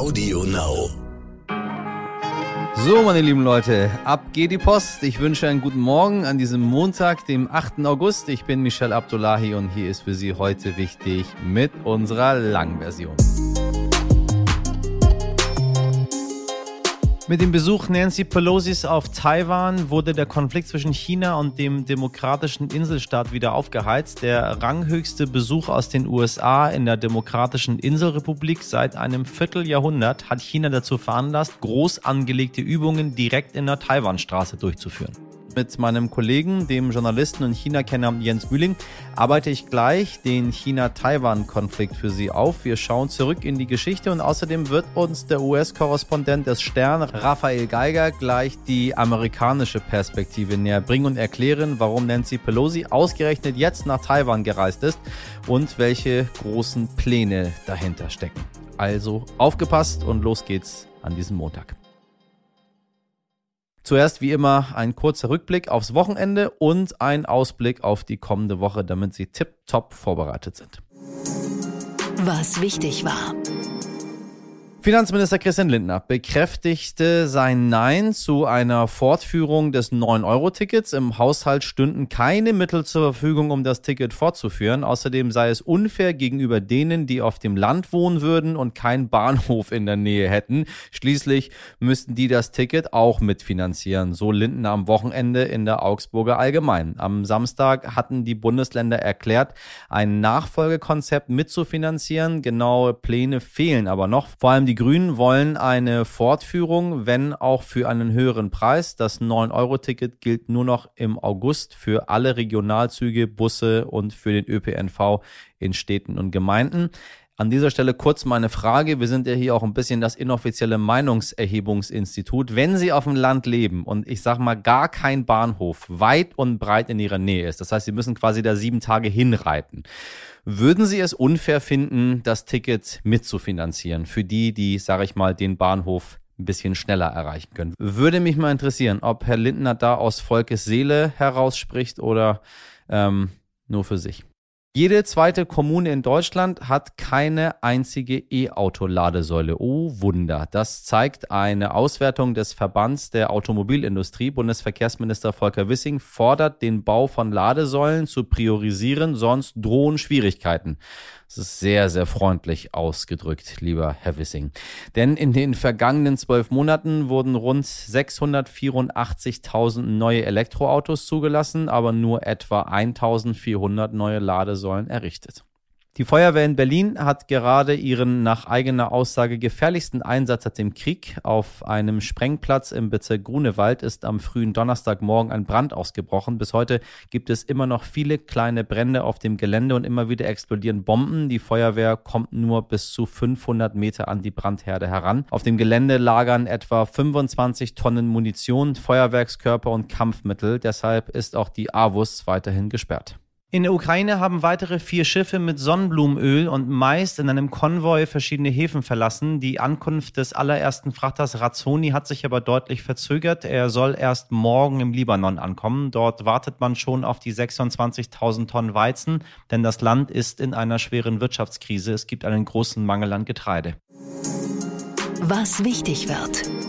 Audio Now. So, meine lieben Leute, ab geht die Post. Ich wünsche einen guten Morgen an diesem Montag, dem 8. August. Ich bin Michel Abdullahi und hier ist für Sie heute wichtig mit unserer Langversion. Mit dem Besuch Nancy Pelosis auf Taiwan wurde der Konflikt zwischen China und dem demokratischen Inselstaat wieder aufgeheizt. Der ranghöchste Besuch aus den USA in der demokratischen Inselrepublik seit einem Vierteljahrhundert hat China dazu veranlasst, groß angelegte Übungen direkt in der Taiwanstraße durchzuführen. Mit meinem Kollegen, dem Journalisten und China-Kenner Jens Mühling, arbeite ich gleich den China-Taiwan-Konflikt für Sie auf. Wir schauen zurück in die Geschichte und außerdem wird uns der US-Korrespondent des Stern, Raphael Geiger, gleich die amerikanische Perspektive näher bringen und erklären, warum Nancy Pelosi ausgerechnet jetzt nach Taiwan gereist ist und welche großen Pläne dahinter stecken. Also aufgepasst und los geht's an diesem Montag. Zuerst wie immer ein kurzer Rückblick aufs Wochenende und ein Ausblick auf die kommende Woche, damit Sie tipptopp vorbereitet sind. Was wichtig war. Finanzminister Christian Lindner bekräftigte sein Nein zu einer Fortführung des 9-Euro-Tickets. Im Haushalt stünden keine Mittel zur Verfügung, um das Ticket fortzuführen. Außerdem sei es unfair gegenüber denen, die auf dem Land wohnen würden und keinen Bahnhof in der Nähe hätten. Schließlich müssten die das Ticket auch mitfinanzieren, so Lindner am Wochenende in der Augsburger Allgemein. Am Samstag hatten die Bundesländer erklärt, ein Nachfolgekonzept mitzufinanzieren. Genaue Pläne fehlen aber noch. Vor allem die Grünen wollen eine Fortführung, wenn auch für einen höheren Preis. Das 9-Euro-Ticket gilt nur noch im August für alle Regionalzüge, Busse und für den ÖPNV in Städten und Gemeinden. An dieser Stelle kurz meine Frage. Wir sind ja hier auch ein bisschen das inoffizielle Meinungserhebungsinstitut. Wenn Sie auf dem Land leben und ich sage mal gar kein Bahnhof weit und breit in Ihrer Nähe ist, das heißt, Sie müssen quasi da sieben Tage hinreiten, würden Sie es unfair finden, das Ticket mitzufinanzieren für die, die, sage ich mal, den Bahnhof ein bisschen schneller erreichen können? Würde mich mal interessieren, ob Herr Lindner da aus Volkes Seele herausspricht oder ähm, nur für sich. Jede zweite Kommune in Deutschland hat keine einzige E-Auto-Ladesäule. Oh Wunder. Das zeigt eine Auswertung des Verbands der Automobilindustrie. Bundesverkehrsminister Volker Wissing fordert, den Bau von Ladesäulen zu priorisieren, sonst drohen Schwierigkeiten. Das ist sehr, sehr freundlich ausgedrückt, lieber Herr Wissing. Denn in den vergangenen zwölf Monaten wurden rund 684.000 neue Elektroautos zugelassen, aber nur etwa 1.400 neue Ladesäulen errichtet. Die Feuerwehr in Berlin hat gerade ihren nach eigener Aussage gefährlichsten Einsatz seit dem Krieg. Auf einem Sprengplatz im Bezirk Grunewald ist am frühen Donnerstagmorgen ein Brand ausgebrochen. Bis heute gibt es immer noch viele kleine Brände auf dem Gelände und immer wieder explodieren Bomben. Die Feuerwehr kommt nur bis zu 500 Meter an die Brandherde heran. Auf dem Gelände lagern etwa 25 Tonnen Munition, Feuerwerkskörper und Kampfmittel. Deshalb ist auch die AWUS weiterhin gesperrt. In der Ukraine haben weitere vier Schiffe mit Sonnenblumenöl und meist in einem Konvoi verschiedene Häfen verlassen. Die Ankunft des allerersten Frachters Razzoni hat sich aber deutlich verzögert. Er soll erst morgen im Libanon ankommen. Dort wartet man schon auf die 26.000 Tonnen Weizen, denn das Land ist in einer schweren Wirtschaftskrise. Es gibt einen großen Mangel an Getreide. Was wichtig wird.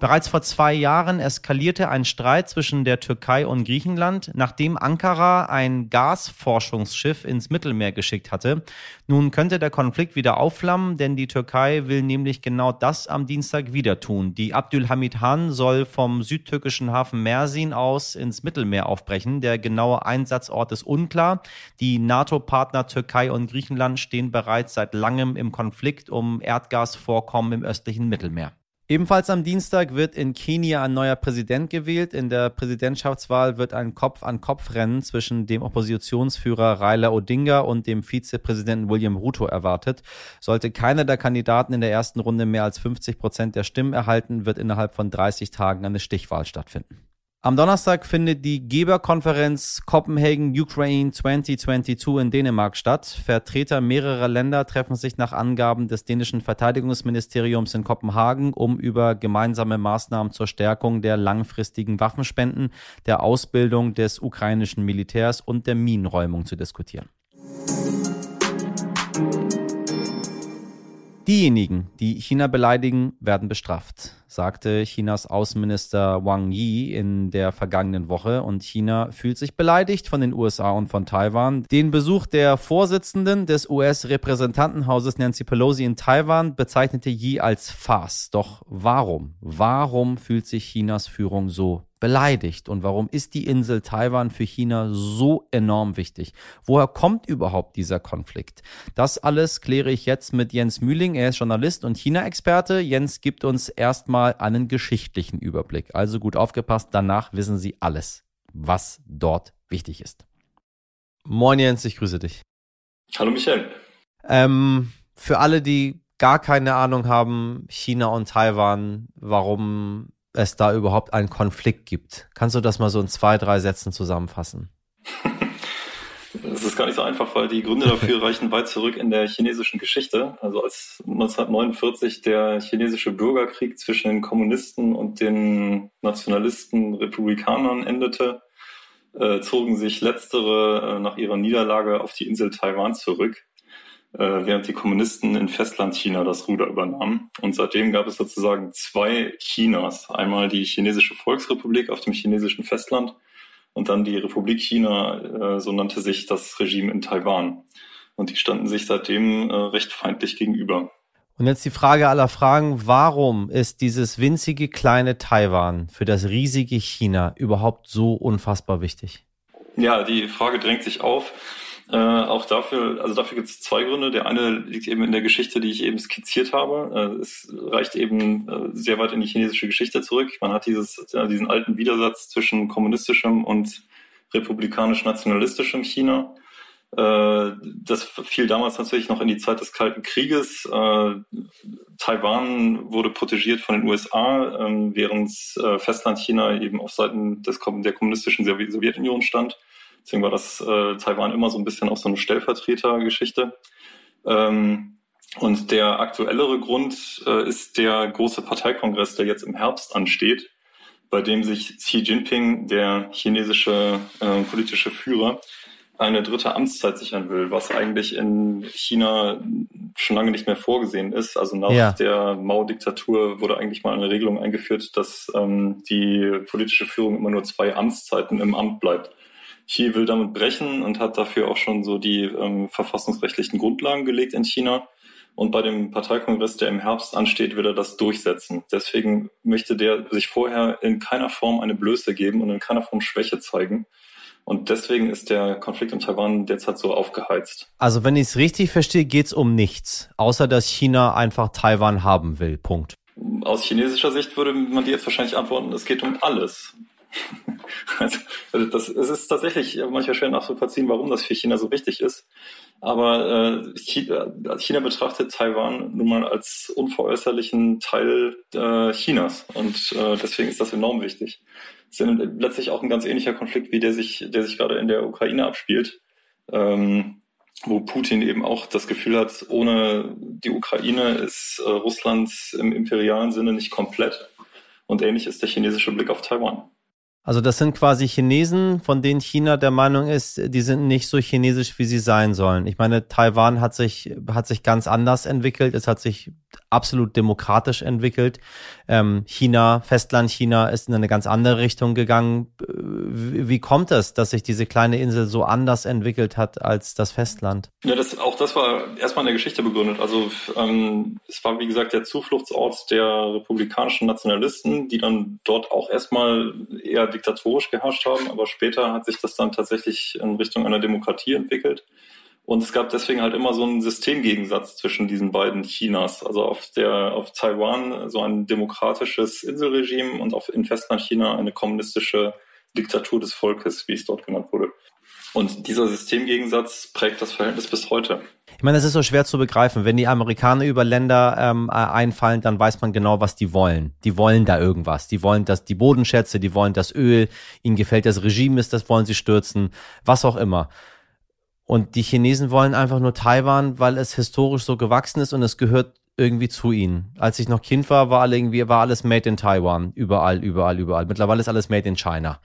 Bereits vor zwei Jahren eskalierte ein Streit zwischen der Türkei und Griechenland, nachdem Ankara ein Gasforschungsschiff ins Mittelmeer geschickt hatte. Nun könnte der Konflikt wieder aufflammen, denn die Türkei will nämlich genau das am Dienstag wieder tun. Die Abdülhamid Han soll vom südtürkischen Hafen Mersin aus ins Mittelmeer aufbrechen. Der genaue Einsatzort ist unklar. Die NATO-Partner Türkei und Griechenland stehen bereits seit langem im Konflikt um Erdgasvorkommen im östlichen Mittelmeer. Ebenfalls am Dienstag wird in Kenia ein neuer Präsident gewählt. In der Präsidentschaftswahl wird ein Kopf-an-Kopf-Rennen zwischen dem Oppositionsführer Raila Odinga und dem Vizepräsidenten William Ruto erwartet. Sollte keiner der Kandidaten in der ersten Runde mehr als 50 Prozent der Stimmen erhalten, wird innerhalb von 30 Tagen eine Stichwahl stattfinden. Am Donnerstag findet die Geberkonferenz Copenhagen Ukraine 2022 in Dänemark statt. Vertreter mehrerer Länder treffen sich nach Angaben des dänischen Verteidigungsministeriums in Kopenhagen, um über gemeinsame Maßnahmen zur Stärkung der langfristigen Waffenspenden, der Ausbildung des ukrainischen Militärs und der Minenräumung zu diskutieren. Diejenigen, die China beleidigen, werden bestraft, sagte Chinas Außenminister Wang Yi in der vergangenen Woche. Und China fühlt sich beleidigt von den USA und von Taiwan. Den Besuch der Vorsitzenden des US-Repräsentantenhauses Nancy Pelosi in Taiwan bezeichnete Yi als Farce. Doch warum? Warum fühlt sich Chinas Führung so beleidigt und warum ist die Insel Taiwan für China so enorm wichtig? Woher kommt überhaupt dieser Konflikt? Das alles kläre ich jetzt mit Jens Mühling. Er ist Journalist und China-Experte. Jens gibt uns erstmal einen geschichtlichen Überblick. Also gut aufgepasst, danach wissen Sie alles, was dort wichtig ist. Moin Jens, ich grüße dich. Hallo Michael. Ähm, für alle, die gar keine Ahnung haben, China und Taiwan, warum es da überhaupt einen Konflikt gibt. Kannst du das mal so in zwei, drei Sätzen zusammenfassen? Das ist gar nicht so einfach, weil die Gründe dafür reichen weit zurück in der chinesischen Geschichte. Also als 1949 der chinesische Bürgerkrieg zwischen den Kommunisten und den Nationalisten Republikanern endete, äh, zogen sich letztere äh, nach ihrer Niederlage auf die Insel Taiwan zurück äh, während die Kommunisten in Festlandchina das Ruder übernahmen. Und seitdem gab es sozusagen zwei Chinas. Einmal die chinesische Volksrepublik auf dem chinesischen Festland und dann die Republik China, äh, so nannte sich das Regime in Taiwan. Und die standen sich seitdem äh, recht feindlich gegenüber. Und jetzt die Frage aller Fragen, warum ist dieses winzige kleine Taiwan für das riesige China überhaupt so unfassbar wichtig? Ja, die Frage drängt sich auf. Äh, auch dafür, also dafür gibt es zwei Gründe. Der eine liegt eben in der Geschichte, die ich eben skizziert habe. Äh, es reicht eben äh, sehr weit in die chinesische Geschichte zurück. Man hat dieses, ja, diesen alten Widersatz zwischen kommunistischem und republikanisch-nationalistischem China. Äh, das fiel damals natürlich noch in die Zeit des Kalten Krieges. Äh, Taiwan wurde protegiert von den USA, ähm, während äh, Festlandchina eben auf Seiten des, der kommunistischen Sowjetunion stand. Deswegen war das äh, Taiwan immer so ein bisschen auch so eine Stellvertretergeschichte. Ähm, und der aktuellere Grund äh, ist der große Parteikongress, der jetzt im Herbst ansteht, bei dem sich Xi Jinping, der chinesische äh, politische Führer, eine dritte Amtszeit sichern will, was eigentlich in China schon lange nicht mehr vorgesehen ist. Also nach ja. der Mao-Diktatur wurde eigentlich mal eine Regelung eingeführt, dass ähm, die politische Führung immer nur zwei Amtszeiten im Amt bleibt. Xi will damit brechen und hat dafür auch schon so die ähm, verfassungsrechtlichen Grundlagen gelegt in China. Und bei dem Parteikongress, der im Herbst ansteht, will er das durchsetzen. Deswegen möchte der sich vorher in keiner Form eine Blöße geben und in keiner Form Schwäche zeigen. Und deswegen ist der Konflikt in Taiwan derzeit so aufgeheizt. Also wenn ich es richtig verstehe, geht es um nichts, außer dass China einfach Taiwan haben will. Punkt. Aus chinesischer Sicht würde man dir jetzt wahrscheinlich antworten, es geht um alles. Also, also, das, es ist tatsächlich manchmal schwer nachzuvollziehen, warum das für China so wichtig ist. Aber äh, China, China betrachtet Taiwan nun mal als unveräußerlichen Teil äh, Chinas und äh, deswegen ist das enorm wichtig. Es ist letztlich auch ein ganz ähnlicher Konflikt, wie der sich, der sich gerade in der Ukraine abspielt, ähm, wo Putin eben auch das Gefühl hat, ohne die Ukraine ist äh, Russland im imperialen Sinne nicht komplett. Und ähnlich ist der chinesische Blick auf Taiwan. Also das sind quasi Chinesen, von denen China der Meinung ist, die sind nicht so chinesisch, wie sie sein sollen. Ich meine, Taiwan hat sich, hat sich ganz anders entwickelt. Es hat sich absolut demokratisch entwickelt. Ähm, China, Festland China ist in eine ganz andere Richtung gegangen. Wie, wie kommt es, dass sich diese kleine Insel so anders entwickelt hat als das Festland? Ja, das, auch das war erstmal in der Geschichte begründet. Also ähm, es war, wie gesagt, der Zufluchtsort der republikanischen Nationalisten, die dann dort auch erstmal eher diktatorisch geherrscht haben, aber später hat sich das dann tatsächlich in Richtung einer Demokratie entwickelt. Und es gab deswegen halt immer so einen Systemgegensatz zwischen diesen beiden Chinas. Also auf der, auf Taiwan so ein demokratisches Inselregime und auf, in Festlandchina eine kommunistische Diktatur des Volkes, wie es dort genannt wurde. Und dieser Systemgegensatz prägt das Verhältnis bis heute. Ich meine, es ist so schwer zu begreifen. Wenn die Amerikaner über Länder ähm, äh, einfallen, dann weiß man genau, was die wollen. Die wollen da irgendwas. Die wollen dass die Bodenschätze, die wollen das Öl, ihnen gefällt das Regime ist, das wollen sie stürzen, was auch immer. Und die Chinesen wollen einfach nur Taiwan, weil es historisch so gewachsen ist und es gehört irgendwie zu ihnen. Als ich noch Kind war, war, irgendwie, war alles made in Taiwan. Überall, überall, überall. Mittlerweile ist alles made in China.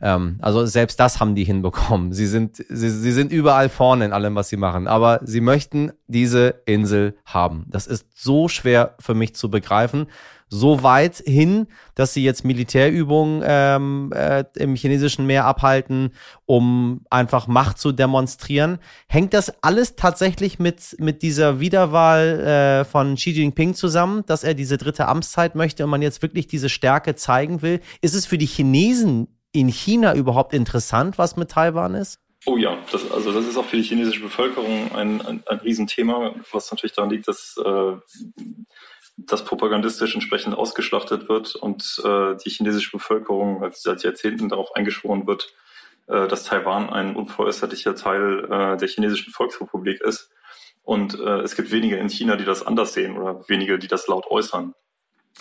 Ähm, also selbst das haben die hinbekommen. Sie sind, sie, sie sind überall vorne in allem, was sie machen. Aber sie möchten diese Insel haben. Das ist so schwer für mich zu begreifen so weit hin, dass sie jetzt Militärübungen ähm, äh, im chinesischen Meer abhalten, um einfach Macht zu demonstrieren. Hängt das alles tatsächlich mit, mit dieser Wiederwahl äh, von Xi Jinping zusammen, dass er diese dritte Amtszeit möchte und man jetzt wirklich diese Stärke zeigen will? Ist es für die Chinesen in China überhaupt interessant, was mit Taiwan ist? Oh ja, das, also das ist auch für die chinesische Bevölkerung ein, ein, ein Riesenthema, was natürlich daran liegt, dass äh, das propagandistisch entsprechend ausgeschlachtet wird und äh, die chinesische Bevölkerung als seit Jahrzehnten darauf eingeschworen wird, äh, dass Taiwan ein unveräußerlicher Teil äh, der chinesischen Volksrepublik ist. Und äh, es gibt wenige in China, die das anders sehen oder wenige, die das laut äußern.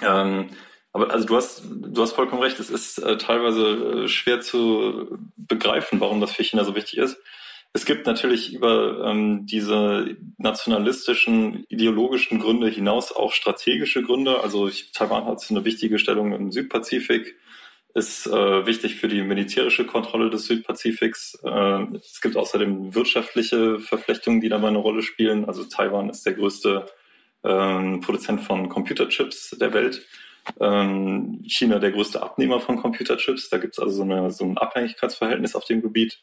Ähm, aber also du hast, du hast vollkommen recht, es ist äh, teilweise äh, schwer zu begreifen, warum das für China so wichtig ist. Es gibt natürlich über ähm, diese nationalistischen, ideologischen Gründe hinaus auch strategische Gründe. Also Taiwan hat eine wichtige Stellung im Südpazifik, ist äh, wichtig für die militärische Kontrolle des Südpazifiks. Äh, es gibt außerdem wirtschaftliche Verflechtungen, die dabei eine Rolle spielen. Also Taiwan ist der größte äh, Produzent von Computerchips der Welt ähm, China der größte Abnehmer von Computerchips. Da gibt es also so, eine, so ein Abhängigkeitsverhältnis auf dem Gebiet.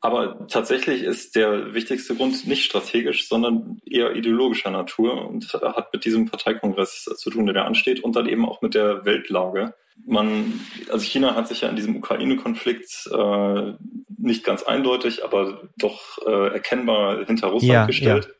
Aber tatsächlich ist der wichtigste Grund nicht strategisch, sondern eher ideologischer Natur und hat mit diesem Parteikongress zu tun, der da ansteht und dann eben auch mit der Weltlage. Man, also China hat sich ja in diesem Ukraine-Konflikt äh, nicht ganz eindeutig, aber doch äh, erkennbar hinter Russland ja, gestellt. Ja.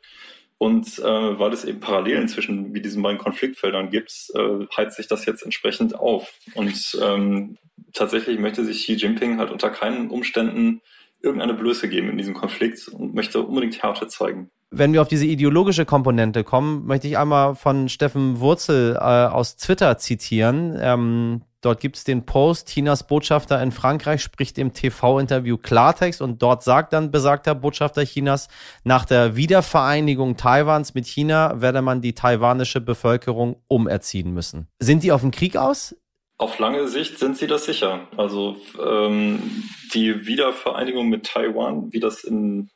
Und äh, weil es eben Parallelen zwischen wie diesen beiden Konfliktfeldern gibt, äh, heizt sich das jetzt entsprechend auf. Und ähm, tatsächlich möchte sich Xi Jinping halt unter keinen Umständen irgendeine Blöße geben in diesem Konflikt und möchte unbedingt Härte zeigen. Wenn wir auf diese ideologische Komponente kommen, möchte ich einmal von Steffen Wurzel äh, aus Twitter zitieren. Ähm, Dort gibt es den Post, Chinas Botschafter in Frankreich spricht im TV-Interview Klartext und dort sagt dann besagter Botschafter Chinas, nach der Wiedervereinigung Taiwans mit China werde man die taiwanische Bevölkerung umerziehen müssen. Sind die auf den Krieg aus? Auf lange Sicht sind sie das sicher. Also ähm, die Wiedervereinigung mit Taiwan, wie das in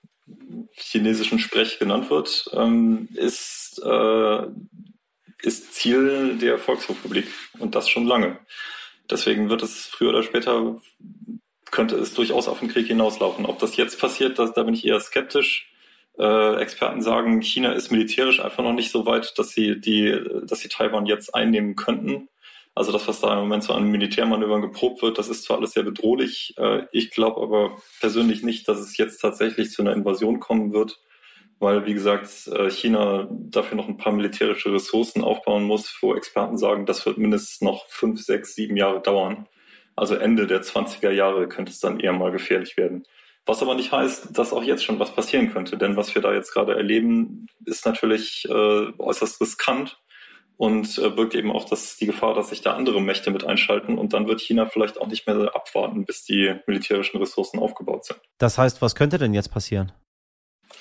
chinesischen Sprech genannt wird, ähm, ist, äh, ist Ziel der Volksrepublik und das schon lange. Deswegen wird es früher oder später, könnte es durchaus auf den Krieg hinauslaufen. Ob das jetzt passiert, das, da bin ich eher skeptisch. Äh, Experten sagen, China ist militärisch einfach noch nicht so weit, dass sie die, dass sie Taiwan jetzt einnehmen könnten. Also das, was da im Moment so an Militärmanövern geprobt wird, das ist zwar alles sehr bedrohlich. Äh, ich glaube aber persönlich nicht, dass es jetzt tatsächlich zu einer Invasion kommen wird weil, wie gesagt, äh, China dafür noch ein paar militärische Ressourcen aufbauen muss, wo Experten sagen, das wird mindestens noch fünf, sechs, sieben Jahre dauern. Also Ende der 20er Jahre könnte es dann eher mal gefährlich werden. Was aber nicht heißt, dass auch jetzt schon was passieren könnte, denn was wir da jetzt gerade erleben, ist natürlich äh, äußerst riskant und äh, birgt eben auch das, die Gefahr, dass sich da andere Mächte mit einschalten und dann wird China vielleicht auch nicht mehr abwarten, bis die militärischen Ressourcen aufgebaut sind. Das heißt, was könnte denn jetzt passieren?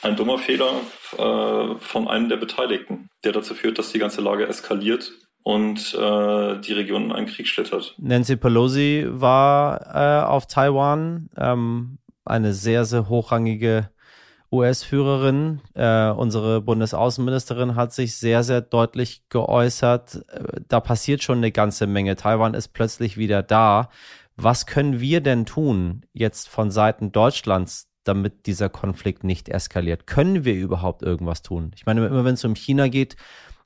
Ein dummer Fehler äh, von einem der Beteiligten, der dazu führt, dass die ganze Lage eskaliert und äh, die Region in einen Krieg schlittert. Nancy Pelosi war äh, auf Taiwan, ähm, eine sehr, sehr hochrangige US-Führerin. Äh, unsere Bundesaußenministerin hat sich sehr, sehr deutlich geäußert. Äh, da passiert schon eine ganze Menge. Taiwan ist plötzlich wieder da. Was können wir denn tun jetzt von Seiten Deutschlands, damit dieser Konflikt nicht eskaliert? Können wir überhaupt irgendwas tun? Ich meine, immer wenn es um China geht,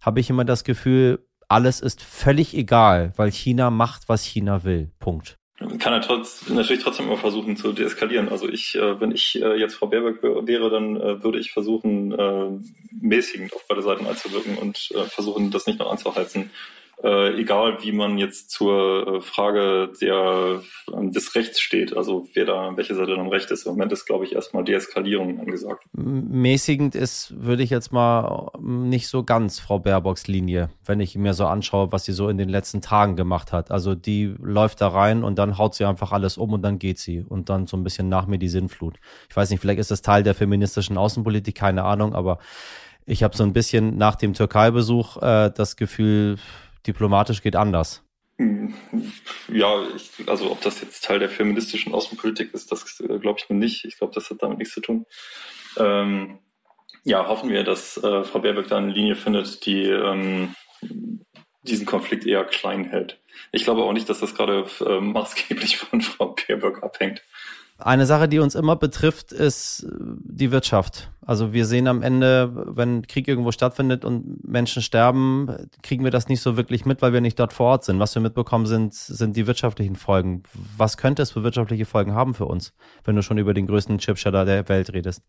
habe ich immer das Gefühl, alles ist völlig egal, weil China macht, was China will. Punkt. Man kann ja natürlich trotzdem immer versuchen zu deeskalieren. Also ich, äh, wenn ich äh, jetzt Frau Baerbock wäre, dann äh, würde ich versuchen, mäßigend auf beide Seiten einzuwirken und versuchen, das nicht noch anzuheizen äh, egal wie man jetzt zur äh, Frage der, äh, des Rechts steht, also wer da, welche Seite dann recht ist. Im Moment ist, glaube ich, erstmal Deeskalierung angesagt. Mäßigend ist, würde ich jetzt mal nicht so ganz Frau Baerbocks Linie, wenn ich mir so anschaue, was sie so in den letzten Tagen gemacht hat. Also die läuft da rein und dann haut sie einfach alles um und dann geht sie und dann so ein bisschen nach mir die Sinnflut. Ich weiß nicht, vielleicht ist das Teil der feministischen Außenpolitik, keine Ahnung, aber Ich habe so ein bisschen nach dem Türkei-Besuch äh, das Gefühl, diplomatisch geht anders. Hm, ja, ich, also ob das jetzt Teil der feministischen Außenpolitik ist, das äh, glaube ich nicht. Ich glaube, das hat damit nichts zu tun. Ähm, ja, hoffen wir, dass äh, Frau Baerbock da eine Linie findet, die ähm, diesen Konflikt eher klein hält. Ich glaube auch nicht, dass das gerade äh, maßgeblich von Frau Baerbock abhängt. Eine Sache, die uns immer betrifft, ist äh, die Wirtschaft. Also wir sehen am Ende, wenn Krieg irgendwo stattfindet und Menschen sterben, kriegen wir das nicht so wirklich mit, weil wir nicht dort vor Ort sind. Was wir mitbekommen sind, sind die wirtschaftlichen Folgen. Was könnte es für wirtschaftliche Folgen haben für uns, wenn du schon über den größten Chipseller der Welt redest?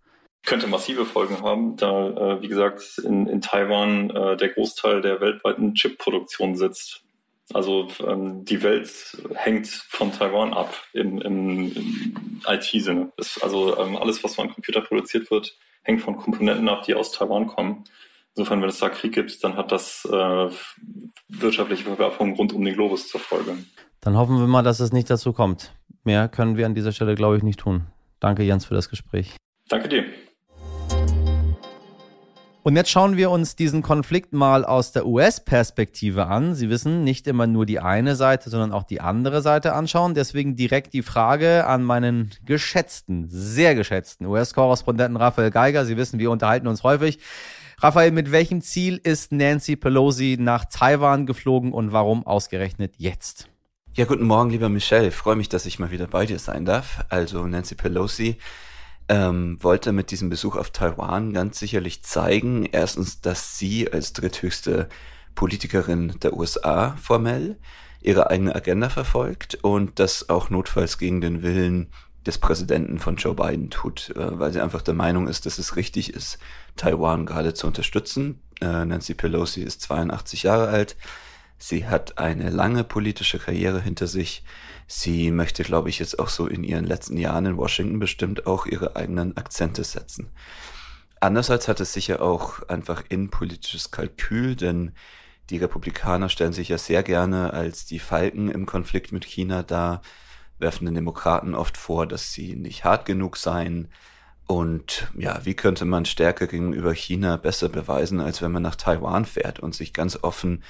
Könnte massive Folgen haben, da, äh, wie gesagt, in, in Taiwan äh, der Großteil der weltweiten Chipproduktion sitzt. Also ähm, die Welt hängt von Taiwan ab im, im, im IT-Sinne. Also ähm, alles, was von Computer produziert wird, hängt von Komponenten ab, die aus Taiwan kommen. Insofern, wenn es da Krieg gibt, dann hat das äh, wirtschaftliche Verwerfungen rund um den Globus zur Folge. Dann hoffen wir mal, dass es nicht dazu kommt. Mehr können wir an dieser Stelle, glaube ich, nicht tun. Danke, Jens, für das Gespräch. Danke dir. Und jetzt schauen wir uns diesen Konflikt mal aus der US-Perspektive an. Sie wissen, nicht immer nur die eine Seite, sondern auch die andere Seite anschauen. Deswegen direkt die Frage an meinen geschätzten, sehr geschätzten US-Korrespondenten Raphael Geiger. Sie wissen, wir unterhalten uns häufig. Raphael, mit welchem Ziel ist Nancy Pelosi nach Taiwan geflogen und warum ausgerechnet jetzt? Ja, guten Morgen, lieber Michel. Ich freue mich, dass ich mal wieder bei dir sein darf. Also Nancy Pelosi ähm, wollte mit diesem Besuch auf Taiwan ganz sicherlich zeigen, erstens, dass sie als dritthöchste Politikerin der USA formell ihre eigene Agenda verfolgt und das auch notfalls gegen den Willen des Präsidenten von Joe Biden tut, äh, weil sie einfach der Meinung ist, dass es richtig ist, Taiwan gerade zu unterstützen. Äh, Nancy Pelosi ist 82 Jahre alt. Sie hat eine lange politische Karriere hinter sich. Sie möchte, glaube ich, jetzt auch so in ihren letzten Jahren in Washington bestimmt auch ihre eigenen Akzente setzen. Andererseits hat es sicher auch einfach innenpolitisches Kalkül, denn die Republikaner stellen sich ja sehr gerne als die Falken im Konflikt mit China dar, werfen den Demokraten oft vor, dass sie nicht hart genug seien. Und ja, wie könnte man Stärke gegenüber China besser beweisen, als wenn man nach Taiwan fährt und sich ganz offen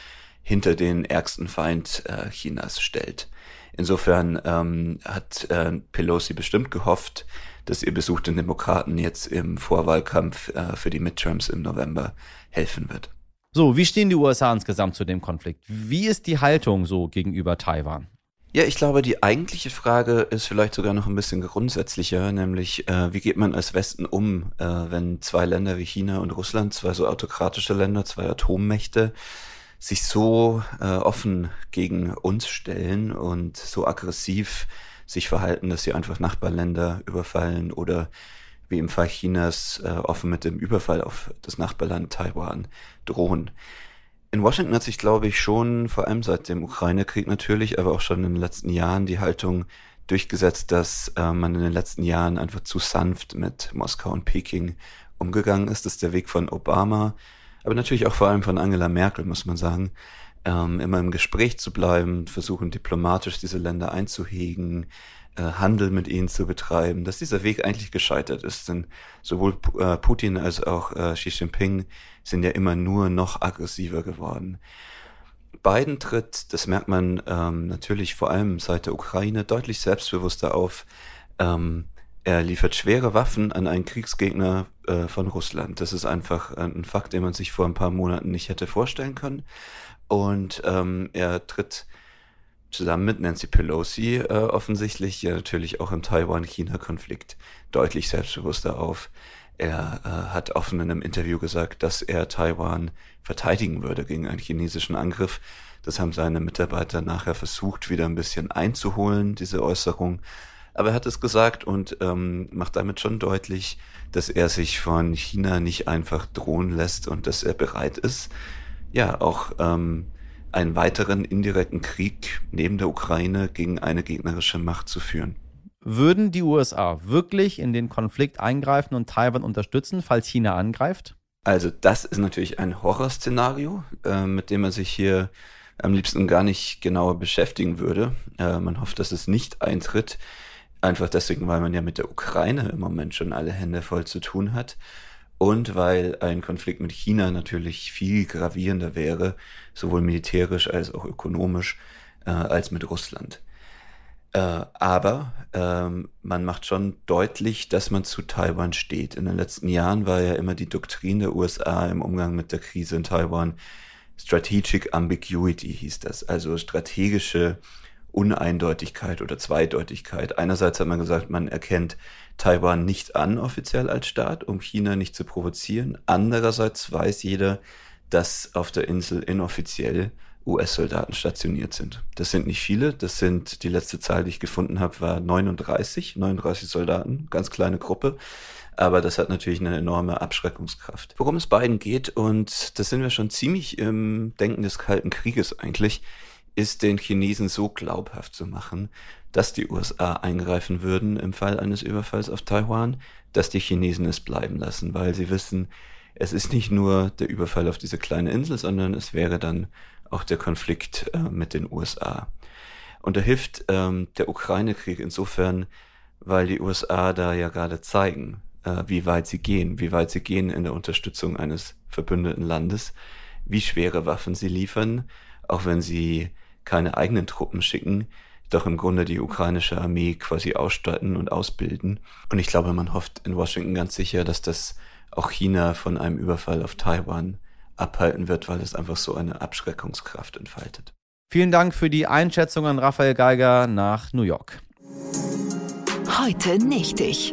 hinter den ärgsten Feind äh, Chinas stellt? Insofern ähm, hat äh, Pelosi bestimmt gehofft, dass ihr Besuch den Demokraten jetzt im Vorwahlkampf äh, für die Midterms im November helfen wird. So, wie stehen die USA insgesamt zu dem Konflikt? Wie ist die Haltung so gegenüber Taiwan? Ja, ich glaube, die eigentliche Frage ist vielleicht sogar noch ein bisschen grundsätzlicher, nämlich äh, wie geht man als Westen um, äh, wenn zwei Länder wie China und Russland, zwei so autokratische Länder, zwei Atommächte, sich so äh, offen gegen uns stellen und so aggressiv sich verhalten, dass sie einfach Nachbarländer überfallen oder wie im Fall Chinas äh, offen mit dem Überfall auf das Nachbarland Taiwan drohen. In Washington hat sich, glaube ich, schon, vor allem seit dem Ukraine-Krieg natürlich, aber auch schon in den letzten Jahren die Haltung durchgesetzt, dass äh, man in den letzten Jahren einfach zu sanft mit Moskau und Peking umgegangen ist. Das ist der Weg von Obama, aber natürlich auch vor allem von Angela Merkel, muss man sagen, ähm, immer im Gespräch zu bleiben, versuchen diplomatisch diese Länder einzuhegen, äh, Handel mit ihnen zu betreiben, dass dieser Weg eigentlich gescheitert ist. Denn sowohl äh, Putin als auch äh, Xi Jinping sind ja immer nur noch aggressiver geworden. Biden tritt, das merkt man ähm, natürlich vor allem seit der Ukraine, deutlich selbstbewusster auf. Ähm, er liefert schwere Waffen an einen Kriegsgegner äh, von Russland. Das ist einfach ein Fakt, den man sich vor ein paar Monaten nicht hätte vorstellen können. Und ähm, er tritt zusammen mit Nancy Pelosi äh, offensichtlich ja natürlich auch im Taiwan-China-Konflikt deutlich selbstbewusster auf. Er äh, hat offen in einem Interview gesagt, dass er Taiwan verteidigen würde gegen einen chinesischen Angriff. Das haben seine Mitarbeiter nachher versucht, wieder ein bisschen einzuholen, diese Äußerung. Aber er hat es gesagt und ähm, macht damit schon deutlich, dass er sich von China nicht einfach drohen lässt und dass er bereit ist, ja, auch ähm, einen weiteren indirekten Krieg neben der Ukraine gegen eine gegnerische Macht zu führen. Würden die USA wirklich in den Konflikt eingreifen und Taiwan unterstützen, falls China angreift? Also das ist natürlich ein Horrorszenario, äh, mit dem man sich hier am liebsten gar nicht genauer beschäftigen würde. Äh, man hofft, dass es nicht eintritt. Einfach deswegen, weil man ja mit der Ukraine im Moment schon alle Hände voll zu tun hat. und weil ein Konflikt mit China natürlich viel gravierender wäre, sowohl militärisch als auch ökonomisch, äh, als mit Russland. Äh, aber ähm, man macht schon deutlich, dass man zu Taiwan steht. In den letzten Jahren war ja immer die Doktrin der USA im Umgang mit der Krise in Taiwan Strategic Ambiguity hieß das, also strategische Uneindeutigkeit oder Zweideutigkeit. Einerseits hat man gesagt, man erkennt Taiwan nicht an offiziell als Staat, um China nicht zu provozieren. Andererseits weiß jeder, dass auf der Insel inoffiziell US-Soldaten stationiert sind. Das sind nicht viele, das sind, die letzte Zahl, die ich gefunden habe, war 39, 39 Soldaten, ganz kleine Gruppe. Aber das hat natürlich eine enorme Abschreckungskraft. Worum es beiden geht, und das sind wir schon ziemlich im Denken des Kalten Krieges eigentlich, ist den Chinesen so glaubhaft zu machen, dass die USA eingreifen würden im Fall eines Überfalls auf Taiwan, dass die Chinesen es bleiben lassen, weil sie wissen, es ist nicht nur der Überfall auf diese kleine Insel, sondern es wäre dann auch der Konflikt äh, mit den USA. Und da hilft ähm, der Ukraine-Krieg insofern, weil die USA da ja gerade zeigen, äh, wie weit sie gehen, wie weit sie gehen in der Unterstützung eines verbündeten Landes, wie schwere Waffen sie liefern, auch wenn sie keine eigenen Truppen schicken, doch im Grunde die ukrainische Armee quasi ausstatten und ausbilden. Und ich glaube, man hofft in Washington ganz sicher, dass das auch China von einem Überfall auf Taiwan abhalten wird, weil es einfach so eine Abschreckungskraft entfaltet. Vielen Dank für die Einschätzung an Raphael Geiger nach New York. Heute nicht ich.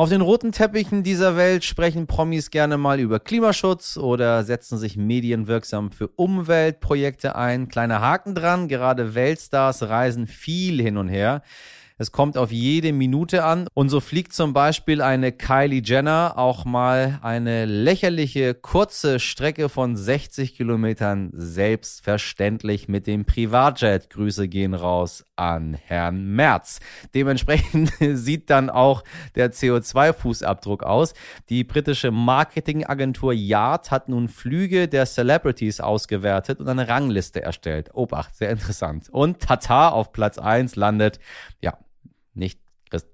Auf den roten Teppichen dieser Welt sprechen Promis gerne mal über Klimaschutz oder setzen sich medienwirksam für Umweltprojekte ein. Kleiner Haken dran, gerade Weltstars reisen viel hin und her. Es kommt auf jede Minute an. Und so fliegt zum Beispiel eine Kylie Jenner auch mal eine lächerliche kurze Strecke von 60 Kilometern selbstverständlich mit dem Privatjet. Grüße gehen raus an Herrn Merz. Dementsprechend sieht dann auch der CO2-Fußabdruck aus. Die britische Marketingagentur Yard hat nun Flüge der Celebrities ausgewertet und eine Rangliste erstellt. Obacht, sehr interessant. Und Tata auf Platz 1 landet, ja, nicht Christ,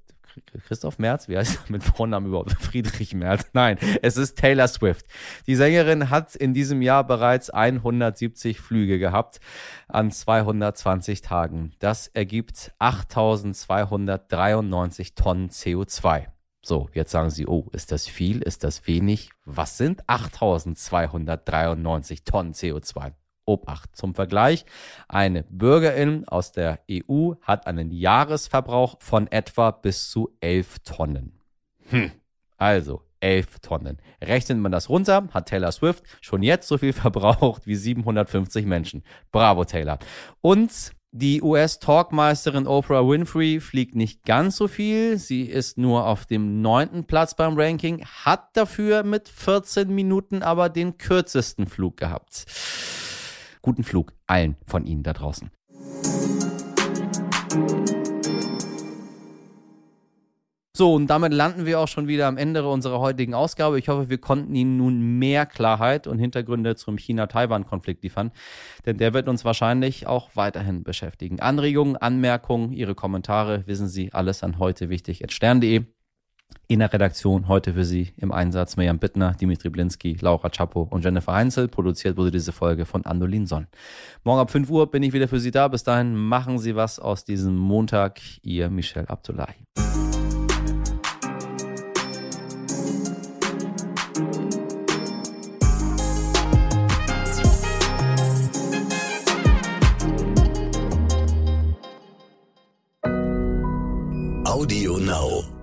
Christoph Merz, wie heißt er mit Vornamen überhaupt? Friedrich Merz. Nein, es ist Taylor Swift. Die Sängerin hat in diesem Jahr bereits 170 Flüge gehabt an 220 Tagen. Das ergibt 8293 Tonnen CO2. So, jetzt sagen Sie, oh, ist das viel? Ist das wenig? Was sind 8293 Tonnen CO2? Obacht. Zum Vergleich, eine Bürgerin aus der EU hat einen Jahresverbrauch von etwa bis zu 11 Tonnen. Hm. Also 11 Tonnen. Rechnet man das runter, hat Taylor Swift schon jetzt so viel verbraucht wie 750 Menschen. Bravo, Taylor. Und die US-Talkmeisterin Oprah Winfrey fliegt nicht ganz so viel. Sie ist nur auf dem neunten Platz beim Ranking, hat dafür mit 14 Minuten aber den kürzesten Flug gehabt. Guten Flug allen von Ihnen da draußen. So, und damit landen wir auch schon wieder am Ende unserer heutigen Ausgabe. Ich hoffe, wir konnten Ihnen nun mehr Klarheit und Hintergründe zum China-Taiwan-Konflikt liefern, denn der wird uns wahrscheinlich auch weiterhin beschäftigen. Anregungen, Anmerkungen, Ihre Kommentare wissen Sie alles an heute wichtig. In der Redaktion heute für Sie im Einsatz Mirjam Bittner, Dimitri Blinski, Laura Czapo und Jennifer Heinzel. Produziert wurde diese Folge von Andolin Sonn. Morgen ab 5 Uhr bin ich wieder für Sie da. Bis dahin machen Sie was aus diesem Montag. Ihr Michel Abdullahi. Audio Now.